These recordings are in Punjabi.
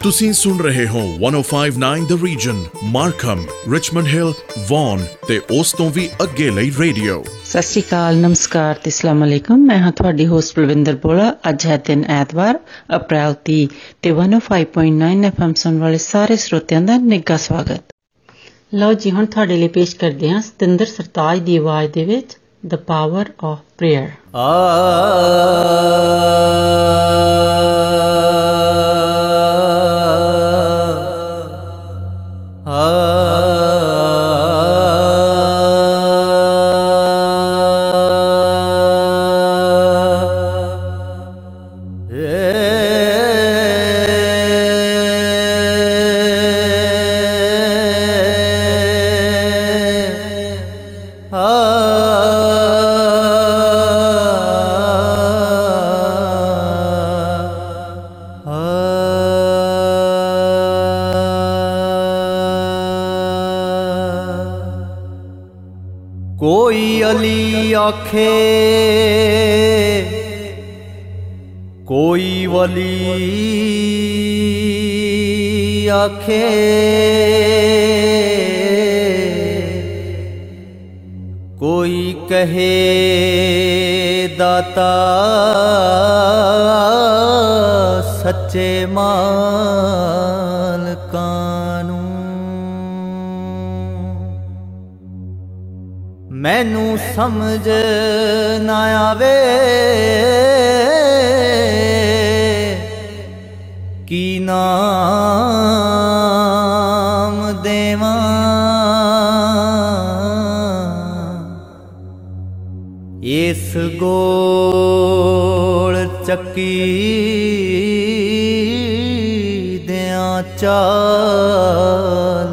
ਤੁਸੀਂ ਸੁਣ ਰਹੇ ਹੋ 1059 the region Markham Richmond Hill Vaughan ਤੇ ਉਸ ਤੋਂ ਵੀ ਅੱਗੇ ਲਈ ਰੇਡੀਓ ਸਤਿ ਸ਼੍ਰੀ ਅਕਾਲ, ਨਮਸਕਾਰ ਤੇ ਅਸਲਾਮ ਅਲੈਕਮ। ਮੈਂ ਹਾਂ ਤੁਹਾਡੀ ਹੋਸਟ ਬਲਵਿੰਦਰ ਬੋਲਾ। ਅੱਜ ਹੈ ਦਿਨ ਐਤਵਾਰ, ਅਪ੍ਰੈਲ 30 ਤੇ 105.9 ਐਫਐਮ ਸੁਣ ਵਾਲੇ ਸਾਰੇ ਸਰੋਤਿਆਂ ਦਾ ਨਿੱਘਾ ਸਵਾਗਤ। ਲਓ ਜੀ, ਹੁਣ ਤੁਹਾਡੇ ਲਈ ਪੇਸ਼ ਕਰਦੇ ਹਾਂ ਸਤਿੰਦਰ ਸਰਤਾਜ ਦੀ ਆਵਾਜ਼ ਦੇ ਵਿੱਚ ਦ ਪਾਵਰ ਆਫ ਪ੍ਰੇਅਰ ਕੋਈ ਆਖੇ ਕੋਈ ਵਲੀ ਆਖੇ ਕੋਈ ਕਹੇ ਦਾਤਾ ਸੱਚੇ ਮਾਲਕਾਂ ਮੈਨੂੰ ਸਮਝ ਨਾ ਆਵੇ ਕੀ ਨਾਮ ਦੇਵਾਂ? ਇਸ ਗੋਲ ਚੱਕੀ ਦਿਆਂ ਚਾਲ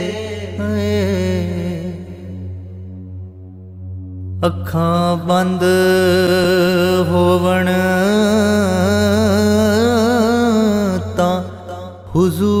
ਅੱਖਾਂ ਬੰਦ ਹੋਵਣ ਤਾਂ ਹੁਜ਼ੂਰ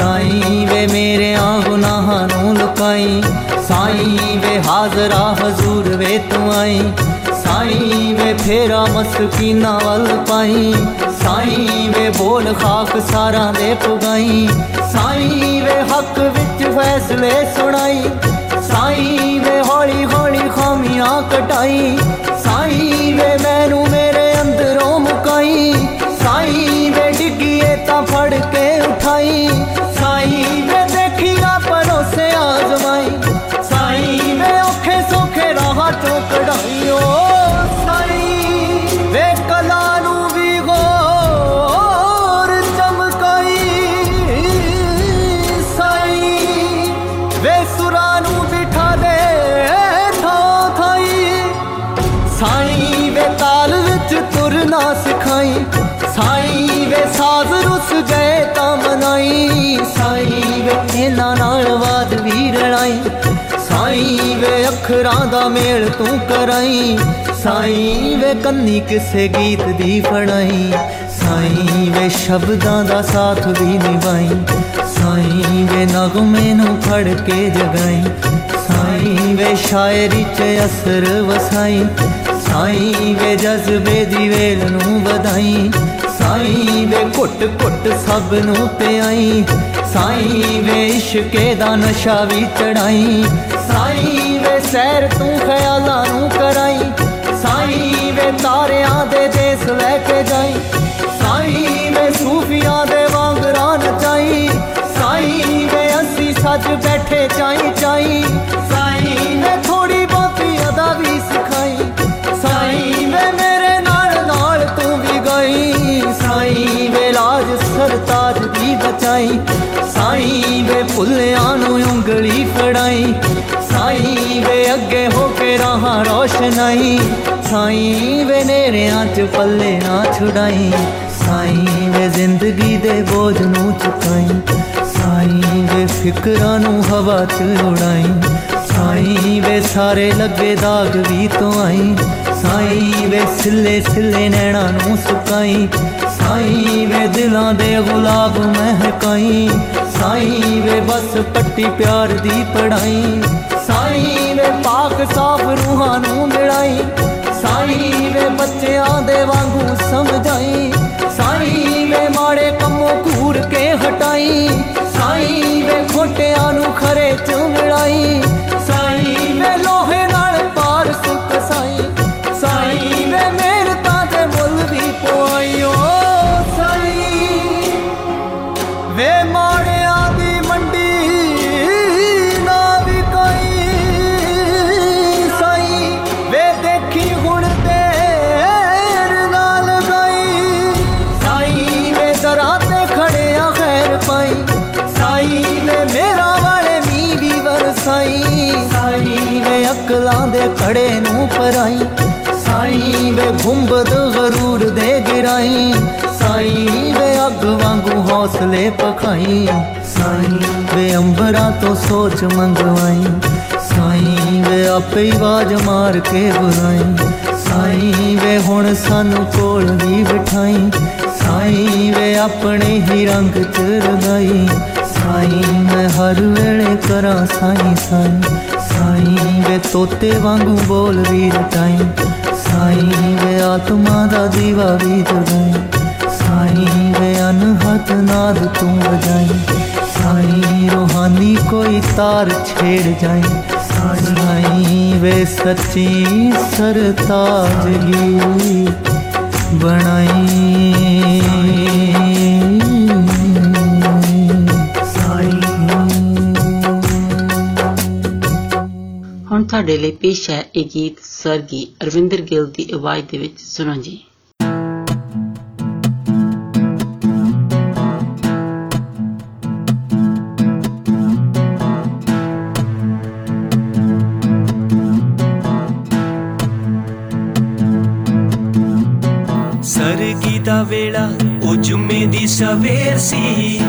ਸਾਈਂ ਵੇ ਮੇਰਿਆਂ ਗੁਨਾਹਾਂ ਨੂੰ ਲੁਕਾਈ। ਸਾਈਂ ਵੇ ਹਾਜ਼ਰਾ ਹਜ਼ੂਰ ਵੇ ਤੂੰ ਆਈ। ਸਾਈਂ ਵੇ ਫੇਰਾ ਮਸਕੀਨਾ ਵੱਲ ਪਾਈ। ਸਾਈਂ ਵੇ ਬੋਲ ਖਾਕ ਸਾਰਾਂ ਦੇ ਪੁਗਾਈ। ਸਾਈਂ ਵੇ ਹੱਕ ਵਿੱਚ ਫੈਸਲੇ ਸੁਣਾਈ। ਸਾਈਂ ਵੇ ਹੌਲੀ ਹੌਲੀ ਖਾਮੀਆਂ ਕਟਾਈ। ਸਾਈਂ ਵੇ ਮੈਨੂੰ ਰਾਹਾਂ ਚੋਂ ਵੇ ਅੱਖਰਾਂ ਦਾ ਮੇਲ ਤੂੰ ਕਰਾਈ। ਸਾਈ ਵੇ ਕੰਨੀ ਕਿਸੇ ਗੀਤ ਦੀ ਫੜਾਈ। ਸਾਈ ਵੇ ਸ਼ਬਦਾਂ ਦਾ ਸਾਥ ਵੀ ਨਿਭਾਈ। ਸਾਈ ਵੇ ਨਗਮੇ ਨੂੰ ਫੜ ਕੇ ਜਗਾਈ। ਸਾਈ ਵੇ ਸ਼ਾਇਰੀ 'ਚ ਅਸਰ ਵਸਾਈ। ਸਾਈ ਵੇ ਜਜ਼ਬੇ ਦੀ ਵੇਲ ਨੂੰ ਵਧਾਈ। ਸਾਈ ਵੇ ਘੁੱਟ ਘੁੱਟ ਸਭ ਨੂੰ ਪਿਆਈ। ਸਾਈ ਵੇ ਇਸ਼ਕੇ ਦਾ ਨਸ਼ਾ ਵੀ ਚੜਾਈ। ਸਾਈ ਵੇ ਸੈਰ ਤੂੰ ਖਿਆਲਾਂ ਨੂੰ ਕਰਾਈ। ਸਾਈ ਵੇ ਤਾਰਿਆਂ ਦੇ ਦੇਸ ਲੈ ਕੇ ਜਾਈ। ਸਾਈ ਵੇ ਸੂਫੀਆਂ ਦੇ ਵਾਂਗਰਾਂ ਨਚਾਈ। ਸਾਈ ਵੇ ਅਸੀਂ ਸੱਜ ਬੈਠੇ ਚਾਈ ਚਾਈ। ਸਾਈ ਵੇ ਥੋੜੀ ਬਹੁਤੀ ਅਦਾ ਵੀ ਸਿਖਾਈ। ਸਾਈ ਵੇ ਮੇਰੇ ਨਾਲ ਨਾਲ ਤੂੰ ਵੀ ਗਈ। ਸਾਈ ਵੇ ਲਾਜ ਸਰਤਾਜ ਦੀ ਬਚਾਈ। ਸਾਈ ਵੇ ਭੁੱਲਿਆਂ ਨੂੰ ਉਂਗਲੀ ਫੜਾਈ। ਸਾਈ ਵੇ ਅੱਗੇ ਹੋ ਕੇ ਰਾਹਾਂ ਰੋਸ਼ਨਾਈ ਸਾਈ ਵੇ ਨੇਰਿਆਂ ਚ ਪੱਲੇ ਨਾ ਛੁਡਾਈ। ਸਾਈ ਵੇ ਜ਼ਿੰਦਗੀ ਦੇ ਬੋਝ ਨੂੰ ਚੁਕਾਈ। ਸਾਈ ਵੇ ਫਿਕਰਾਂ ਨੂੰ ਹਵਾ ਚ ਉਡਾਈ। ਸਾਈ ਵੇ ਸਾਰੇ ਲੱਗੇ ਦਾਗ ਵੀ ਤੋਂ ਆਈ। ਸਾਈ ਵੇ ਸਿੱਲੇ ਸਿੱਲੇ ਨੈਣਾ ਨੂੰ ਸੁਕਾਈ। ਸਾਈ ਵੇ ਦਿਲਾਂ ਦੇ ਗੁਲਾਬ ਮਹਿਕਾਈ। ਸਾਈ ਵੇ ਬਸ ਪੱਟੀ ਪਿਆਰ ਦੀ ਪੜਾਈ। ਸਾਈ ਵੇ ਪਾਕ ਸਾਫ਼ ਰੂਹਾਂ ਨੂੰ ਮਿਲਾਈ। ਸਾਈ ਵੇ ਬੱਚਿਆਂ ਦੇ ਵਾਂਗੂ ਸਮਝਾਈ। ਸਾਈ ਵੇ ਮਾੜੇ ਕੰਮੋਂ ਘੂਰ ਕੇ ਹਟਾਈ। ਸਾਈ ਵੇ ਖੋਟਿਆਂ ਨੂੰ ਖਰੇ ਚ ਮਿਲਾਈ। ਗੁੰਬਦ ਗਰੂਰ ਦੇ ਗਿਰਾਈ। ਸਾਈ ਵੇ ਅੱਗ ਵਾਂਗੂ ਹੌਸਲੇ ਪਖਾਈ। ਸਾਈ ਵੇ ਅੰਬਰਾਂ ਤੋਂ ਸੋਚ ਮੰਗਵਾਈ। ਸਾਈ ਵੇ ਆਪੇ ਹੀ ਆਵਾਜ਼ ਮਾਰ ਕੇ ਬੁਲਾਈ। ਸਾਈ ਵੇ ਹੁਣ ਸਾਨੂੰ ਕੋਲ ਵੀ ਬਿਠਾਈ। ਸਾਈ ਵੇ ਆਪਣੇ ਹੀ ਰੰਗ ਚ ਰਗਾਈ। ਸਾਈ ਮੈਂ ਹਰ ਵੇਲੇ ਕਰਾਂ ਸਾਈ ਸਾਈ। ਸਾਈ ਵੇ ਤੋਤੇ ਵਾਂਗੂ ਬੋਲ ਵੀ ਰਟਾਈ। ਸਾਈ ਵੇ ਆਤਮਾ ਦਾ ਦੀਵਾ ਵੀ ਜਗਾਈ ਸਾਈ ਵੇ ਅਨਹਤ ਨਾਦ ਤੂੰ ਵਜਾਈ। ਸਾਈਂ ਰੋਹਾਨੀ ਕੋਈ ਤਾਰ ਛੇੜ ਜਾਈ। ਸਾਈ ਵੇ ਸੱਚੀ ਸਰਤਾਜਗੀ ਬਣਾਈ। ਤੁਹਾਡੇ ਲਈ ਪੇਸ਼ ਹੈ ਇਹ ਗੀਤ ਸਰਗੀ ਅਰਵਿੰਦਰ ਗਿੱਲ ਦੀ ਆਵਾਜ਼ ਦੇ ਵਿੱਚ। ਸੁਣੋ ਜੀ। ਸਰਗੀ ਦਾ ਵੇਲਾ, ਉਹ ਜੁਮੇ ਦੀ ਸਵੇਰ ਸੀ।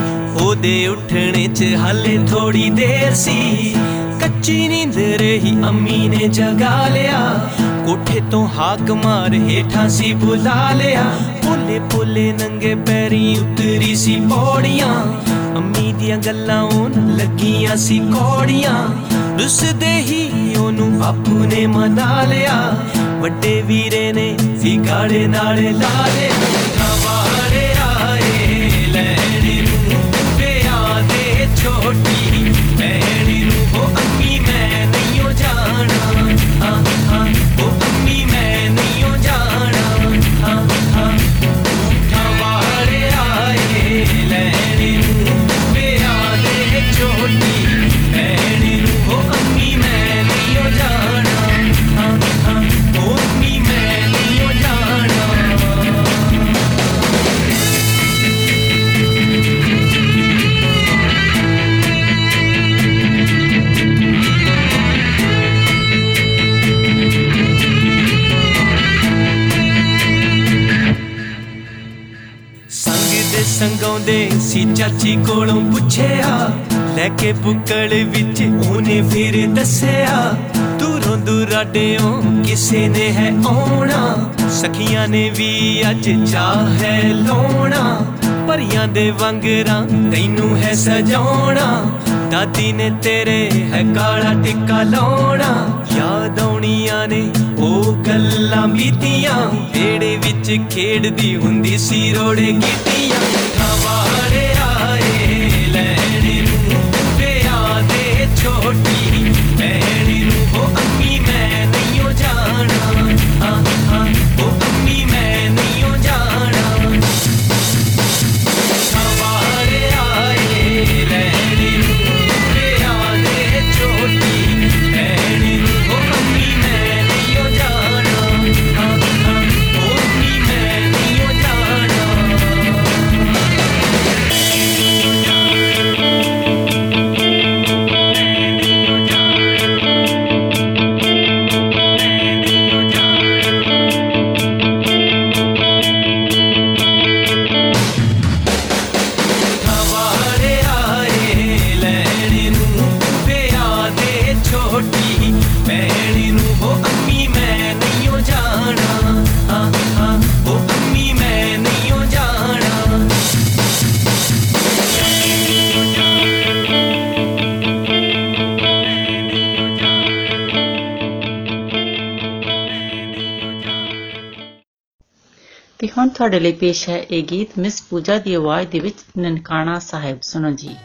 ਉਹਦੇ ਉੱਠਣੇ 'ਚ ਹਾਲੇ ਥੋੜੀ ਦੇਰ ਸੀ। ਕੱਚੀ ਨੀਂਦ ਰਹੀ, ਅੰਮੀ ਨੇ ਜਗਾ ਲਿਆ। ਕੋਠੇ ਤੋਂ ਹਾਕ ਮਾਰ ਹੇਠਾਂ ਸੀ ਬੁਲਾ ਲਿਆ। ਪੋਲੇ ਪੋਲੇ ਨੰਗੇ ਪੈਰੀ ਉਤਰੀ ਸੀ ਪੌੜੀਆਂ। ਅੰਮੀ ਦੀਆਂ ਗੱਲਾਂ ਉਹਨ ਲੱਗੀਆਂ ਸੀ ਕੋੜੀਆਂ। ਰੁੱਸਦੇ ਹੀ ਉਹਨੂੰ ਬਾਪੂ ਨੇ ਮਨਾ ਲਿਆ। ਵੱਡੇ ਵੀਰੇ ਨੇ ਵੀ ਨਾਲ ਲਾ ਲਿਆ। ਛੋਟੀ ਭੈਣ ਨੂੰ ਹੋ ਸੰਗਾਉਂਦੇ ਸੀ, ਚਾਚੀ ਕੋਲੋਂ ਪੁੱਛਿਆ। ਲੈ ਕੇ ਬੁੱਕਲ ਵਿੱਚ ਉਹਨੇ ਫਿਰ ਦੱਸਿਆ, ਦੂਰੋਂ ਦੁਰਾਡਿਓਂ ਕਿਸੇ ਨੇ ਹੈ ਆਉਣਾ। ਸਖੀਆਂ ਨੇ ਵੀ ਅੱਜ ਚਾਹ ਹੈ ਲਾਉਣਾ। ਪਰੀਆਂ ਦੇ ਵਾਂਗਰਾਂ ਤੈਨੂੰ ਹੈ ਸਜਾਉਣਾ। ਦਾਦੀ ਨੇ ਤੇਰੇ ਹੈ ਕਾਲਾ ਟਿੱਕਾ ਲਾਉਣਾ। ਯਾਦ ਆਉਣੀਆਂ ਨੇ ਉਹ ਗੱਲਾਂ ਬੀਤੀਆਂ ਵੇੜੇ ਵਿੱਚ ਖੇਡਦੀ ਹੁੰਦੀ ਸੀ ਰੋੜੇ ਕੀਤੀਆਂ ਦੇ ਛੋਟੀ ਤੁਹਾਡੇ ਲਈ ਪੇਸ਼ ਹੈ ਇਹ ਗੀਤ ਮਿਸ ਪੂਜਾ ਦੀ ਆਵਾਜ਼ ਦੇ ਵਿੱਚ ਨਨਕਾਣਾ ਸਾਹਿਬ। ਸੁਣੋ ਜੀ।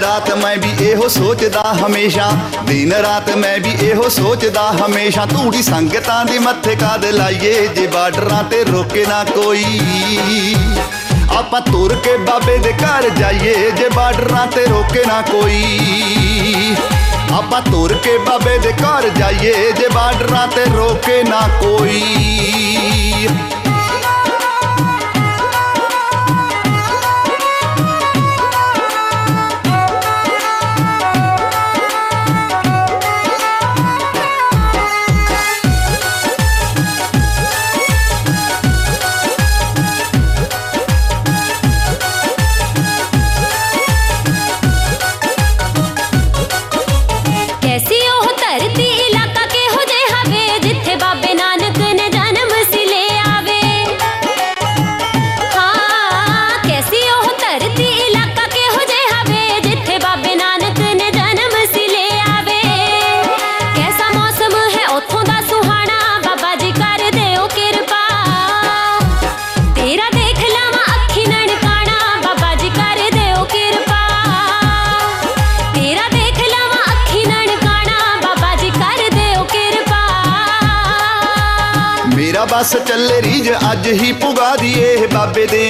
ਰਾਤ ਮੈਂ ਵੀ ਇਹੋ ਸੋਚਦਾ ਹਮੇਸ਼ਾ। ਦਿਨ ਰਾਤ ਮੈਂ ਵੀ ਇਹੋ ਸੋਚਦਾ ਹਮੇਸ਼ਾ। ਧੂੜੀ ਸੰਗਤਾਂ ਦੀ ਮੱਥੇ ਕਾਦ ਲਾਈਏ, ਜੇ ਬਾਰਡਰਾਂ ਤੇ ਰੋਕੇ ਨਾ ਕੋਈ। ਆਪਾਂ ਤੁਰ ਕੇ ਬਾਬੇ ਦੇ ਘਰ ਜਾਈਏ, ਜੇ ਬਾਰਡਰਾਂ ਤੇ ਰੋਕੇ ਨਾ ਕੋਈ। ਆਪਾਂ ਤੁਰ ਕੇ ਬਾਬੇ ਦੇ ਘਰ ਜਾਈਏ, ਜੇ ਬਾਰਡਰਾਂ ਤੇ ਰੋਕੇ ਨਾ ਕੋਈ।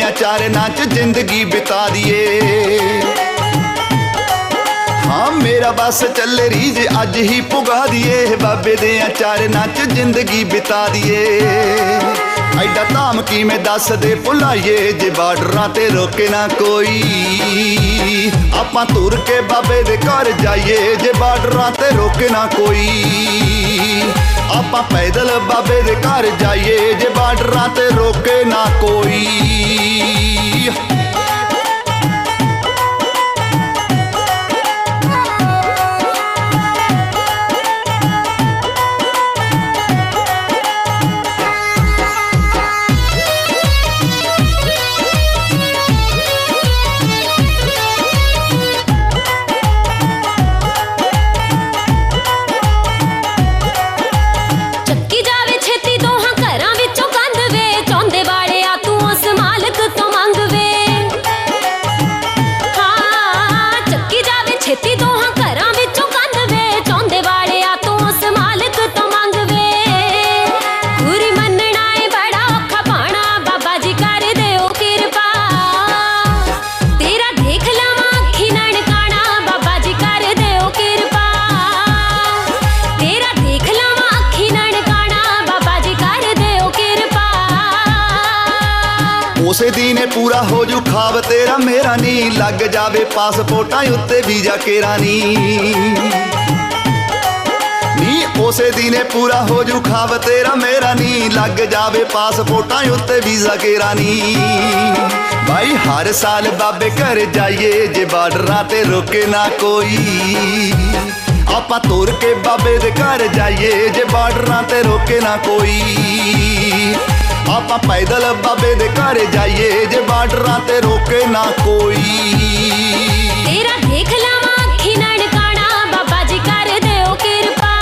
ਬਾਬੇ ਦੇ ਆਚਾਰ ਚ ਜ਼ਿੰਦਗੀ ਬਿਤਾ ਦੀਏ। ਹਾਂ, ਮੇਰਾ ਬਸ ਚੱਲੇ ਰੀਜ ਅੱਜ ਹੀ ਪੁਗਾ ਦੀਏ। ਬਾਬੇ ਦੇ ਆਚਾਰ ਚ ਜ਼ਿੰਦਗੀ ਬਿਤਾ ਦੀਏ। ਐਡਾ ਧਾਮ ਕਿਵੇਂ ਦੱਸ ਦੇ ਭੁਲਾਈਏ, ਜੇ ਬਾਰਡਰਾਂ ਤੇ ਰੋਕੇ ਨਾ ਕੋਈ। ਆਪਾਂ ਤੁਰ ਕੇ ਬਾਬੇ ਦੇ ਘਰ ਜਾਈਏ, ਜੇ ਬਾਰਡਰਾਂ ਤੇ ਰੋਕੇ ਨਾ ਕੋਈ। ਆਪਾਂ ਪੈਦਲ ਬਾਬੇ ਦੇ ਘਰ ਜਾਈਏ, ਜੇ ਬਾਰਡਰਾਂ ਤੇ ਰੋਕੇ ਨਾ ਕੋਈ। ਨੀ ਲੱਗ ਜਾਵੇ ਪਾਸਪੋਰਟਾਂ ਉੱਤੇ ਵੀਜ਼ਾ ਕੇਰਾ ਨੀ ਨੀ ਉਸੇ ਦਿਨੇ ਪੂਰਾ ਹੋ ਜੂ ਖਾਬ ਤੇਰਾ ਮੇਰਾ ਨੀ, ਲੱਗ ਜਾਵੇ ਪਾਸਪੋਰਟਾਂ ਉੱਤੇ ਵੀਜ਼ਾ ਕੇਰਾ ਨੀ ਭਾਈ ਹਰ ਸਾਲ ਬਾਬੇ ਘਰ ਜਾਈਏ, ਜੇ ਬਾਰਡਰਾਂ ਤੇ ਰੋਕੇ ਨਾ ਕੋਈ। ਆਪਾਂ ਤੁਰ ਕੇ ਬਾਬੇ ਦੇ ਘਰ ਜਾਈਏ, ਜੇ ਬਾਰਡਰਾਂ ਤੇ ਰੋਕੇ ਨਾ ਕੋਈ। ਆਪਾਂ ਪੈਦਲ ਬਾਬੇ ਦੇ ਘਰ ਜਾਈਏ ਜੇ ਬਾਰਡਰਾਂ ਤੇ ਰੋਕੇ ਨਾ ਕੋਈ। ਤੇਰਾ ਦੇਖ ਲਵਾਂ ਅੱਖੀ ਨਨਕਾਣਾ ਬਾਬਾ ਜੀ ਕਰ ਦਿਓ ਕਿਰਪਾ।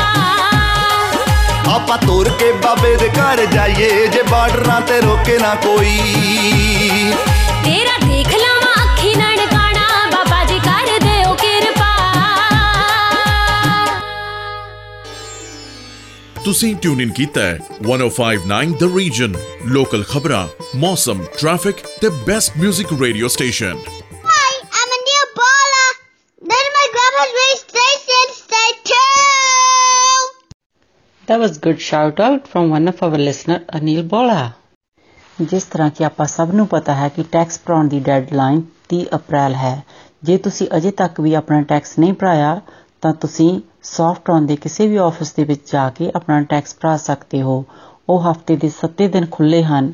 ਆਪਾਂ ਤੁਰ ਕੇ ਬਾਬੇ ਦੇ ਘਰ ਜਾਈਏ ਜੇ ਬਾਰਡਰਾਂ ਤੇ ਰੋਕੇ ਨਾ ਕੋਈ। ਤੇਰਾ ਤੁਸੀਂ ਟਿਊਨ ਇਨ ਕੀਤਾ ਹੈ 1059 ਦ ਰੀਜਨ ਲੋਕਲ ਖਬਰਾਂ ਮੌਸਮ ਟ੍ਰੈਫਿਕ ਤੇ best 뮤직 radio station Hi, I'm Anil Bala. Then my grandma's radio station, stay tuned. That was good shout out from one of our listener Anil Bola. ਜਿਸ ਤਰ੍ਹਾਂ ਕਿ ਆਪਾਂ ਸਭ ਨੂੰ ਪਤਾ ਹੈ ਕਿ ਟੈਕਸ ਭਰਾਉਣ ਦੀ ਡੈਡਲਾਈਨ 30 ਅਪ੍ਰੈਲ ਹੈ ਜੇ ਤੁਸੀਂ ਅਜੇ ਤੱਕ ਵੀ ਆਪਣਾ ਟੈਕਸ ਨਹੀਂ ਭਰਾਇਆ ਤਾਂ ਤੁਸੀਂ ਸੌਫਟ ਔਨ ਦੇ ਕਿਸੇ ਵੀ ਆਫਿਸ ਦੇ ਵਿੱਚ ਜਾ ਕੇ ਆਪਣਾ ਟੈਕਸ ਭਰਾ ਸਕਦੇ ਹੋ। ਉਹ ਹਫ਼ਤੇ ਦੇ 7 ਦਿਨ ਖੁੱਲੇ ਹਨ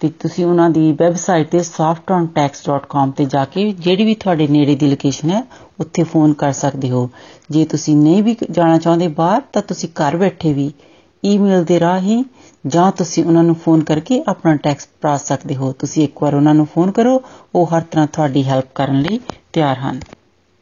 ਤੇ ਤੁਸੀਂ ਉਹਨਾਂ ਦੀ ਵੈਬਸਾਈਟ ਤੇ softontax.com ਤੇ ਜਾ ਕੇ ਜਿਹੜੀ ਵੀ ਤੁਹਾਡੇ ਨੇੜੇ ਦੀ ਲੋਕੇਸ਼ਨ ਹੈ, ਉੱਥੇ ਫੋਨ ਕਰ ਸਕਦੇ ਹੋ। ਜੇ ਤੁਸੀਂ ਨਹੀਂ ਵੀ ਜਾਣਾ ਚਾਹੁੰਦੇ ਬਾਹਰ, ਤਾਂ ਤੁਸੀਂ ਘਰ ਬੈਠੇ ਵੀ ਈਮੇਲ ਦੇ ਰਾਹੀਂ ਜਾਂ ਤੁਸੀਂ ਉਹਨਾਂ ਨੂੰ ਫੋਨ ਕਰਕੇ ਆਪਣਾ ਟੈਕਸ ਭਰਾ ਸਕਦੇ ਹੋ। ਤੁਸੀਂ ਇੱਕ ਵਾਰ ਉਹਨਾਂ ਨੂੰ ਫੋਨ ਕਰੋ, ਉਹ ਹਰ ਤਰ੍ਹਾਂ ਤੁਹਾਡੀ ਹੈਲਪ ਕਰਨ ਲਈ ਤਿਆਰ ਹਨ।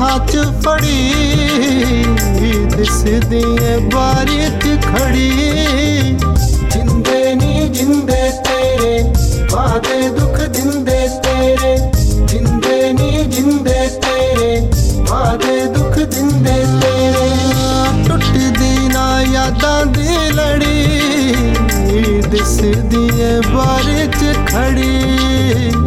ਹੱਥਾਂ 'ਚ ਫੜੀ, ਦਿਸਦੀ ਏ ਬਾਰੀ 'ਚ ਖੜੀ। ਜਿੰਦੇ ਨੀ ਜਿੰਦੇ ਤੇਰੇ, ਵਾਦੇ ਦੁੱਖ ਦਿੰਦੇ ਤੇਰੇ। ਜਿੰਦੇ ਨੀ ਜਿੰਦੇ ਤੇਰੇ, ਵਾਦੇ ਦੁੱਖ ਦਿੰਦੇ ਤੇਰੇ। ਟੁੱਟਦੀ ਨਾ ਯਾਦਾਂ ਦੀ ਲੜੀ, ਦਿਸਦੀ ਏ ਬਾਰੀ 'ਚ ਵਿੱਚ ਖੜੀ।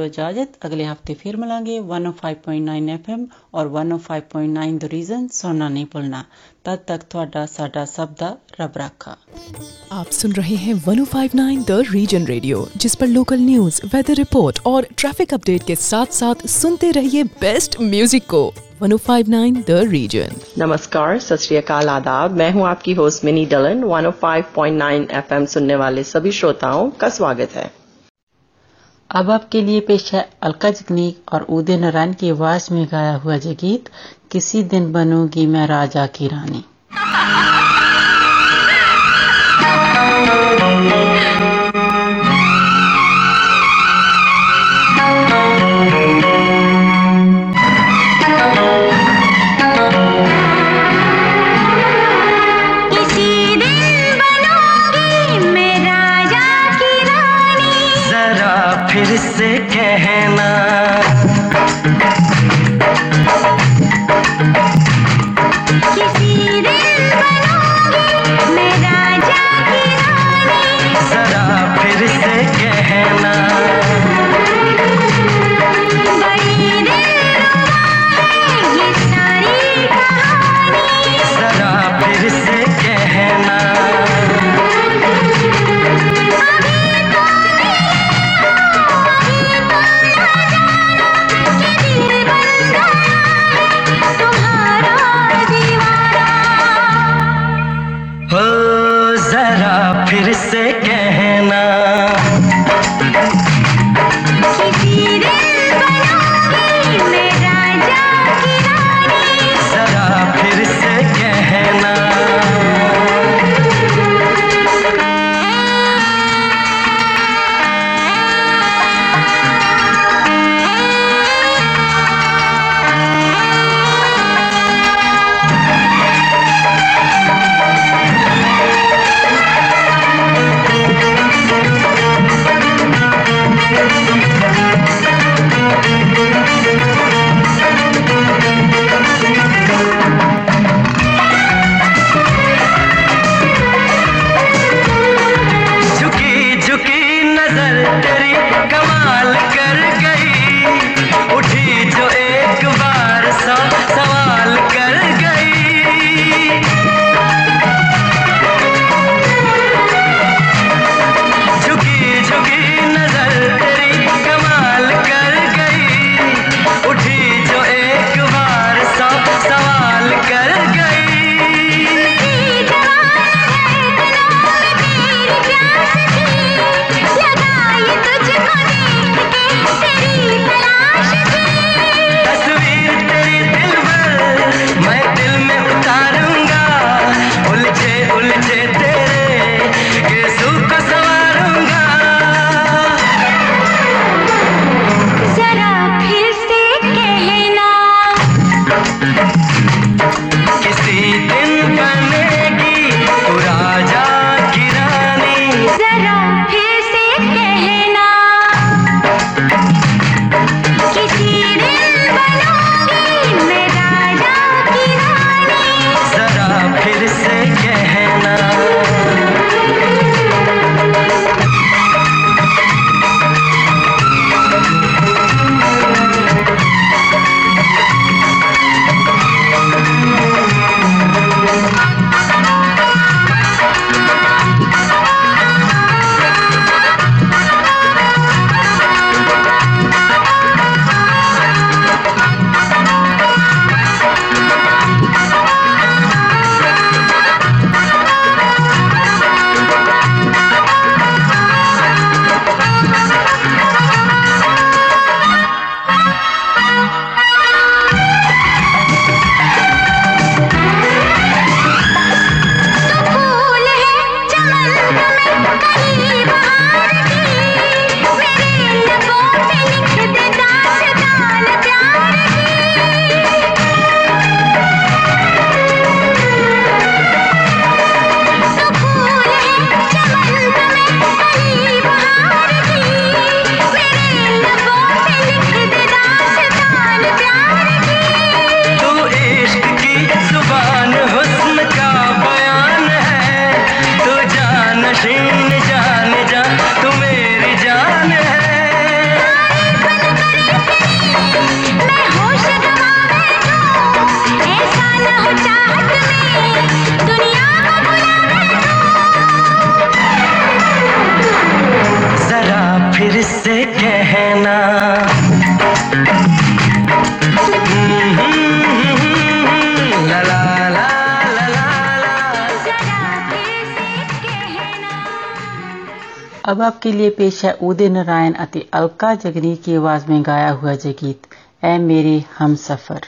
ਦਿਓ ਇਜਾਜ਼ਤ ਅਗਲੇ ਹਫਤੇ ਫਿਰ ਮਿਲਾਂਗੇ 105.9 FM ਔਰ 105.9 ਦ ਰੀਜ਼ਨ ਸੁਣਨਾ ਨਹੀਂ ਭੁੱਲਣਾ ਤਦ ਤੱਕ ਤੁਹਾਡਾ ਸਾਡਾ ਸਭ ਦਾ ਰੱਬ ਰਾਖਾ आप सुन रहे हैं 1059 द रीजन रेडियो जिस पर लोकल न्यूज वेदर रिपोर्ट और ट्रैफिक अपडेट के साथ साथ सुनते रहिए बेस्ट म्यूजिक को 1059 द रीजन नमस्कार सत श्री अकाल आदाब मैं हूं आपकी होस्ट मिनी डलन 105.9 एफएम सुनने वाले सभी श्रोताओं का स्वागत है अब आपके लिए पेश है अलका जगनीक और उदय नारायण की आवाज़ में गाया हुआ ये गीत, किसी दिन बनूँगी मैं राजा की रानी। अब आपके लिए पेश है उदय नारायण ਅਤੇ ਅਲਕਾ ਜगनी की आवाज में गाया हुआ ये गीत ऐ मेरे हम सफर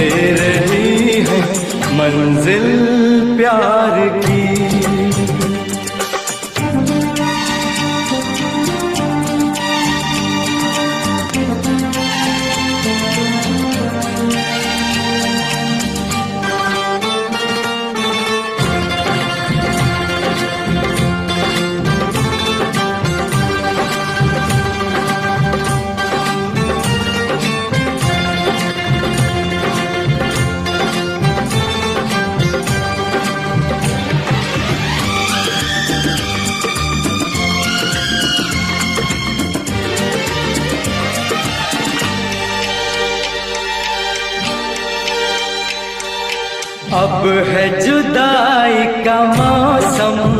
तेरे ही है मंजिल प्यार की अब है जुदाई का मौसम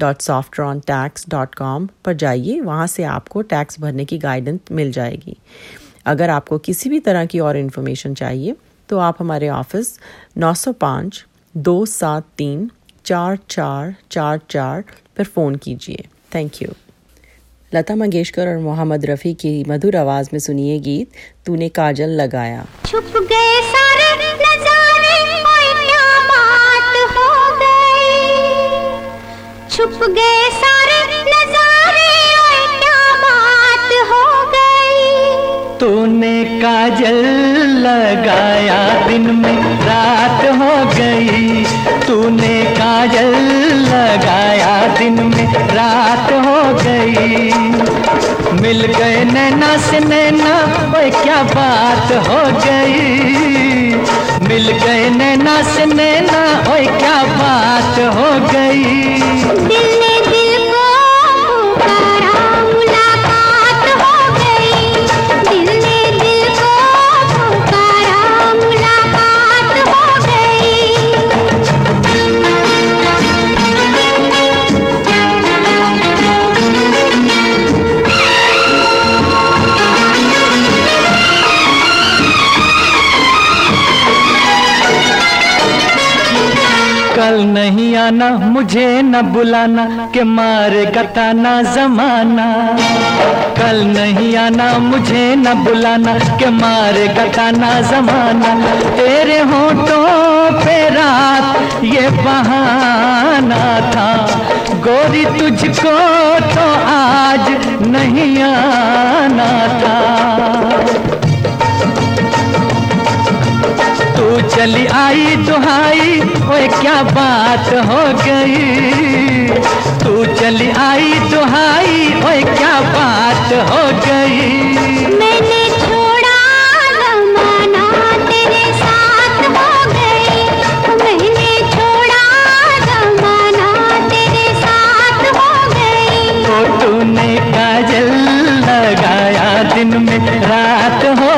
www.softrontax.com पर जाइए, वहाँ से आपको टैक्स भरने की गाइडेंस मिल जाएगी। अगर आपको किसी भी तरह की और इन्फॉर्मेशन चाहिए तो आप हमारे ऑफ़िस 905 दो सात तीन चार चार चार चार पर फ़ोन कीजिए। थैंक यू लता मंगेशकर और मोहम्मद रफ़ी की मधुर आवाज़ में सुनिए गीत, तूने काजल लगाया। छुप गए छुप गए सारे नजारे क्या बात हो गई। तूने काजल लगाया दिन में रात हो गई। तूने काजल लगाया दिन में रात हो गई। मिल गए नैना से नैना क्या बात हो गई। मिल गए नैना से नैना ओए क्या बात हो गई दिल ने नहीं आना, मुझे न बुलाना, के मारे गताना जमाना। कल नहीं आना, मुझे न बुलाना, के मारे गताना जमाना। तेरे होठों पे रात, ये बहाना था। गोरी तुझको तो आज नहीं आना था। तू चली आई दुहाई ओए क्या बात हो गई? तू चली आई दुहाई ओए क्या बात हो गई? मैंने छोड़ा जमाना तेरे साथ हो गई। मैंने छोड़ा जमाना तेरे साथ हो गई। तो तूने काजल लगाया दिन में रात हो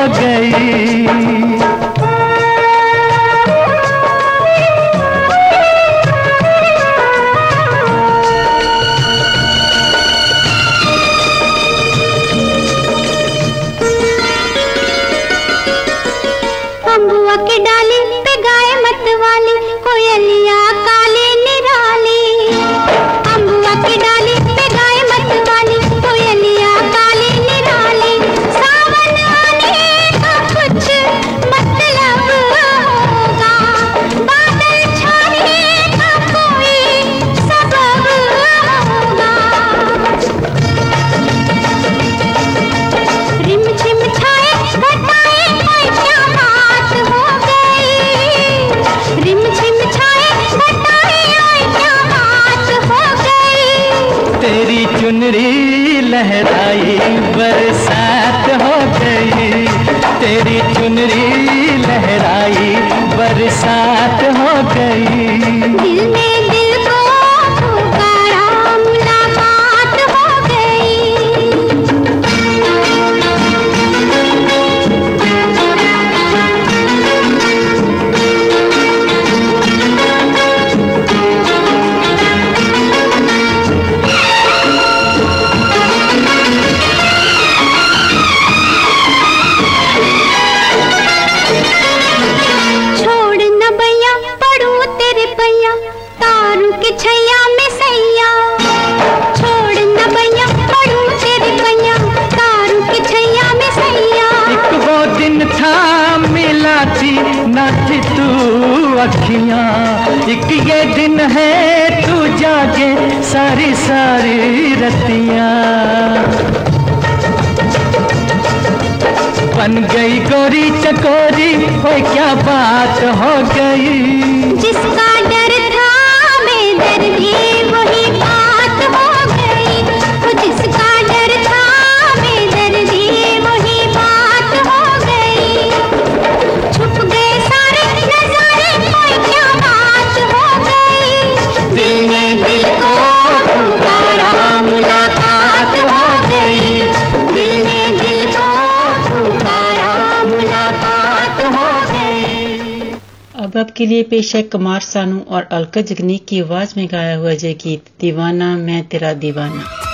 अहबाब के लिए पेश है कुमार सानू और अलका जगनीक की आवाज में गाया हुआ जय गीत दीवाना मैं तेरा दीवाना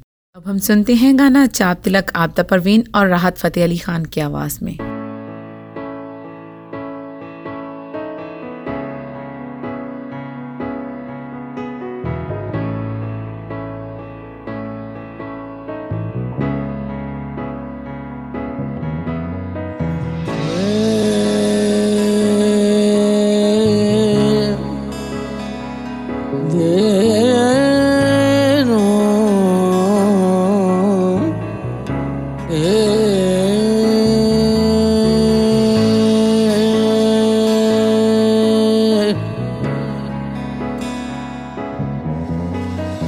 अब हम सुनते हैं गाना चाप तिलक आपदा परवीन और राहत फतेह अली खान की आवाज में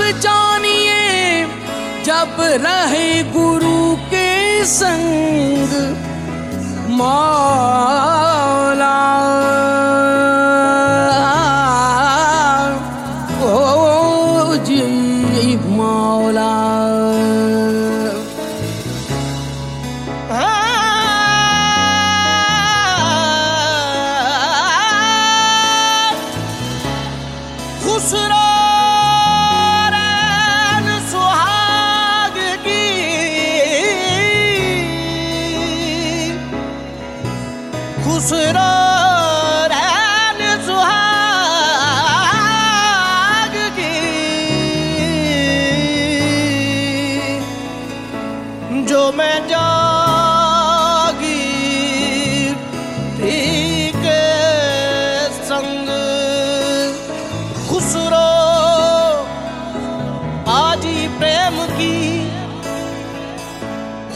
जब जानिए जब रहे गुरु के संग मौला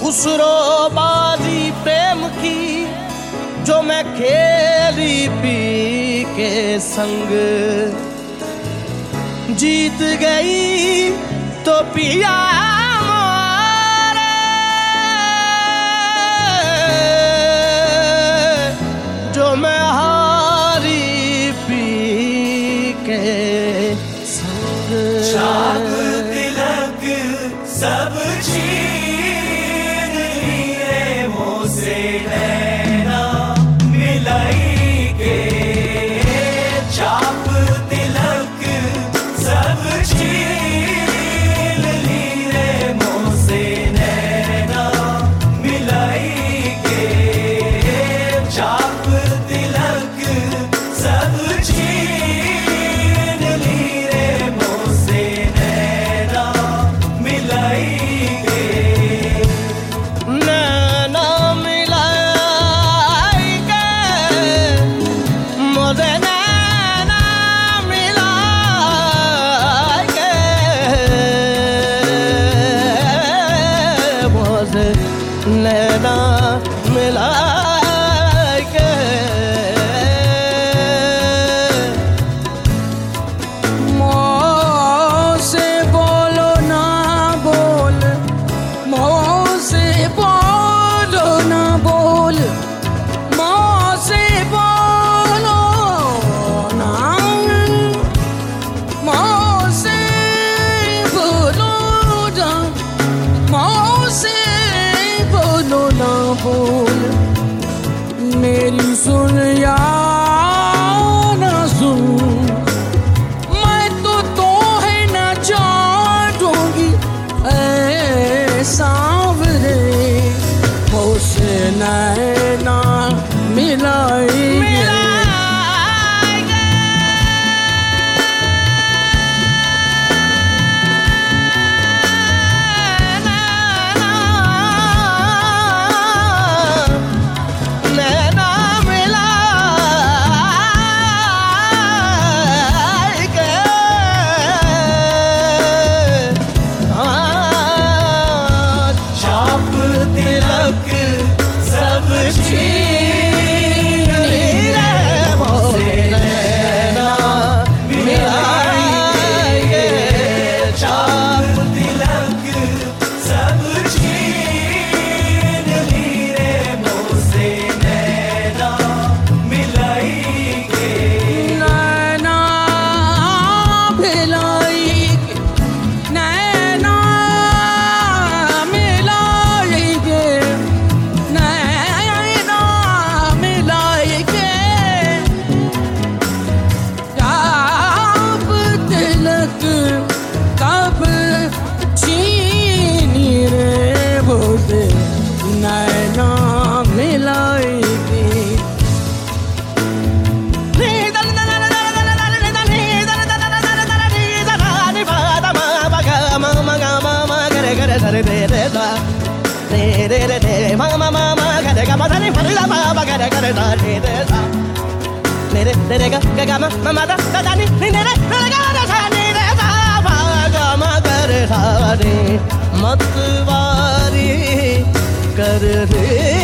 खुसरो बाजी प्रेम की जो मैं खेली पी के संग जीत गई तो पिया वारे कर रे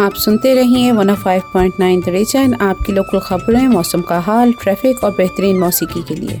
आप सुनते रहिए 105.9 द रीजन आपकी लोकल खबरें मौसम का हाल ट्रैफिक और बेहतरीन मौसीकी के लिए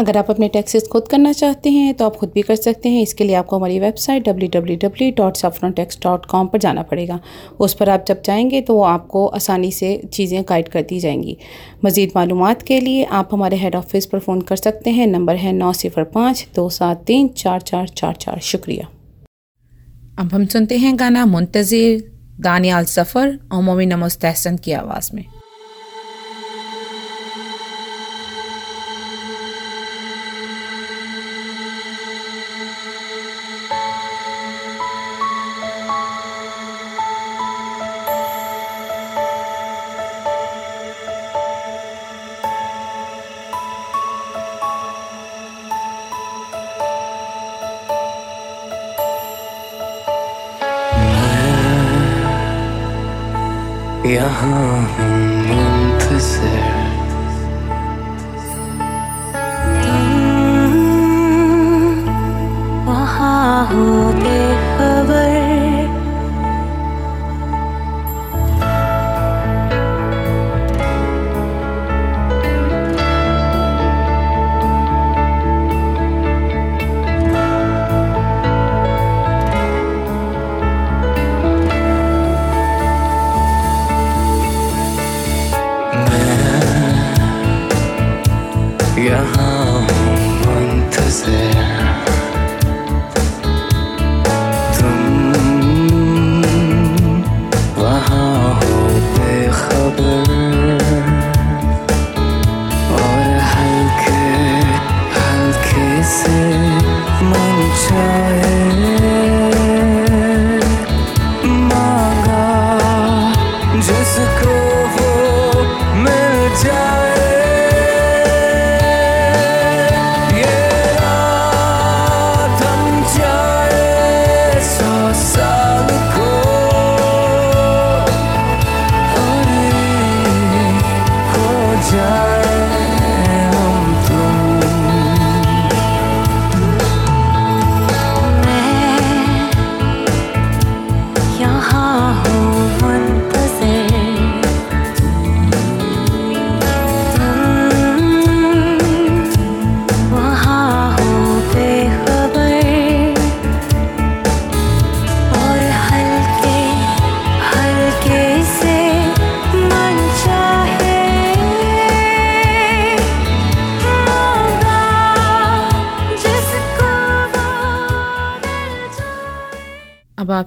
अगर आप अपने टैक्सेस खुद करना चाहते हैं तो आप खुद भी कर सकते हैं। इसके लिए आपको हमारी वेबसाइट www.saffrontax.com पर जाना पड़ेगा। उस पर आप जब जाएँगे तो वो आपको आसानी से चीज़ें गाइड कर दी जाएँगी। मज़ीद मालूम के लिए आप हमारे हेड ऑफ़िस पर फ़ोन कर सकते हैं। नंबर है नौ सिफर पाँच, दो सात तीन, चार चार चार चार। शुक्रिया। अब हम सुनते हैं गाना मुंतज़िर, दानियाल सफ़र और मोमिन मुस्तहसन की आवाज़ में। यहाँ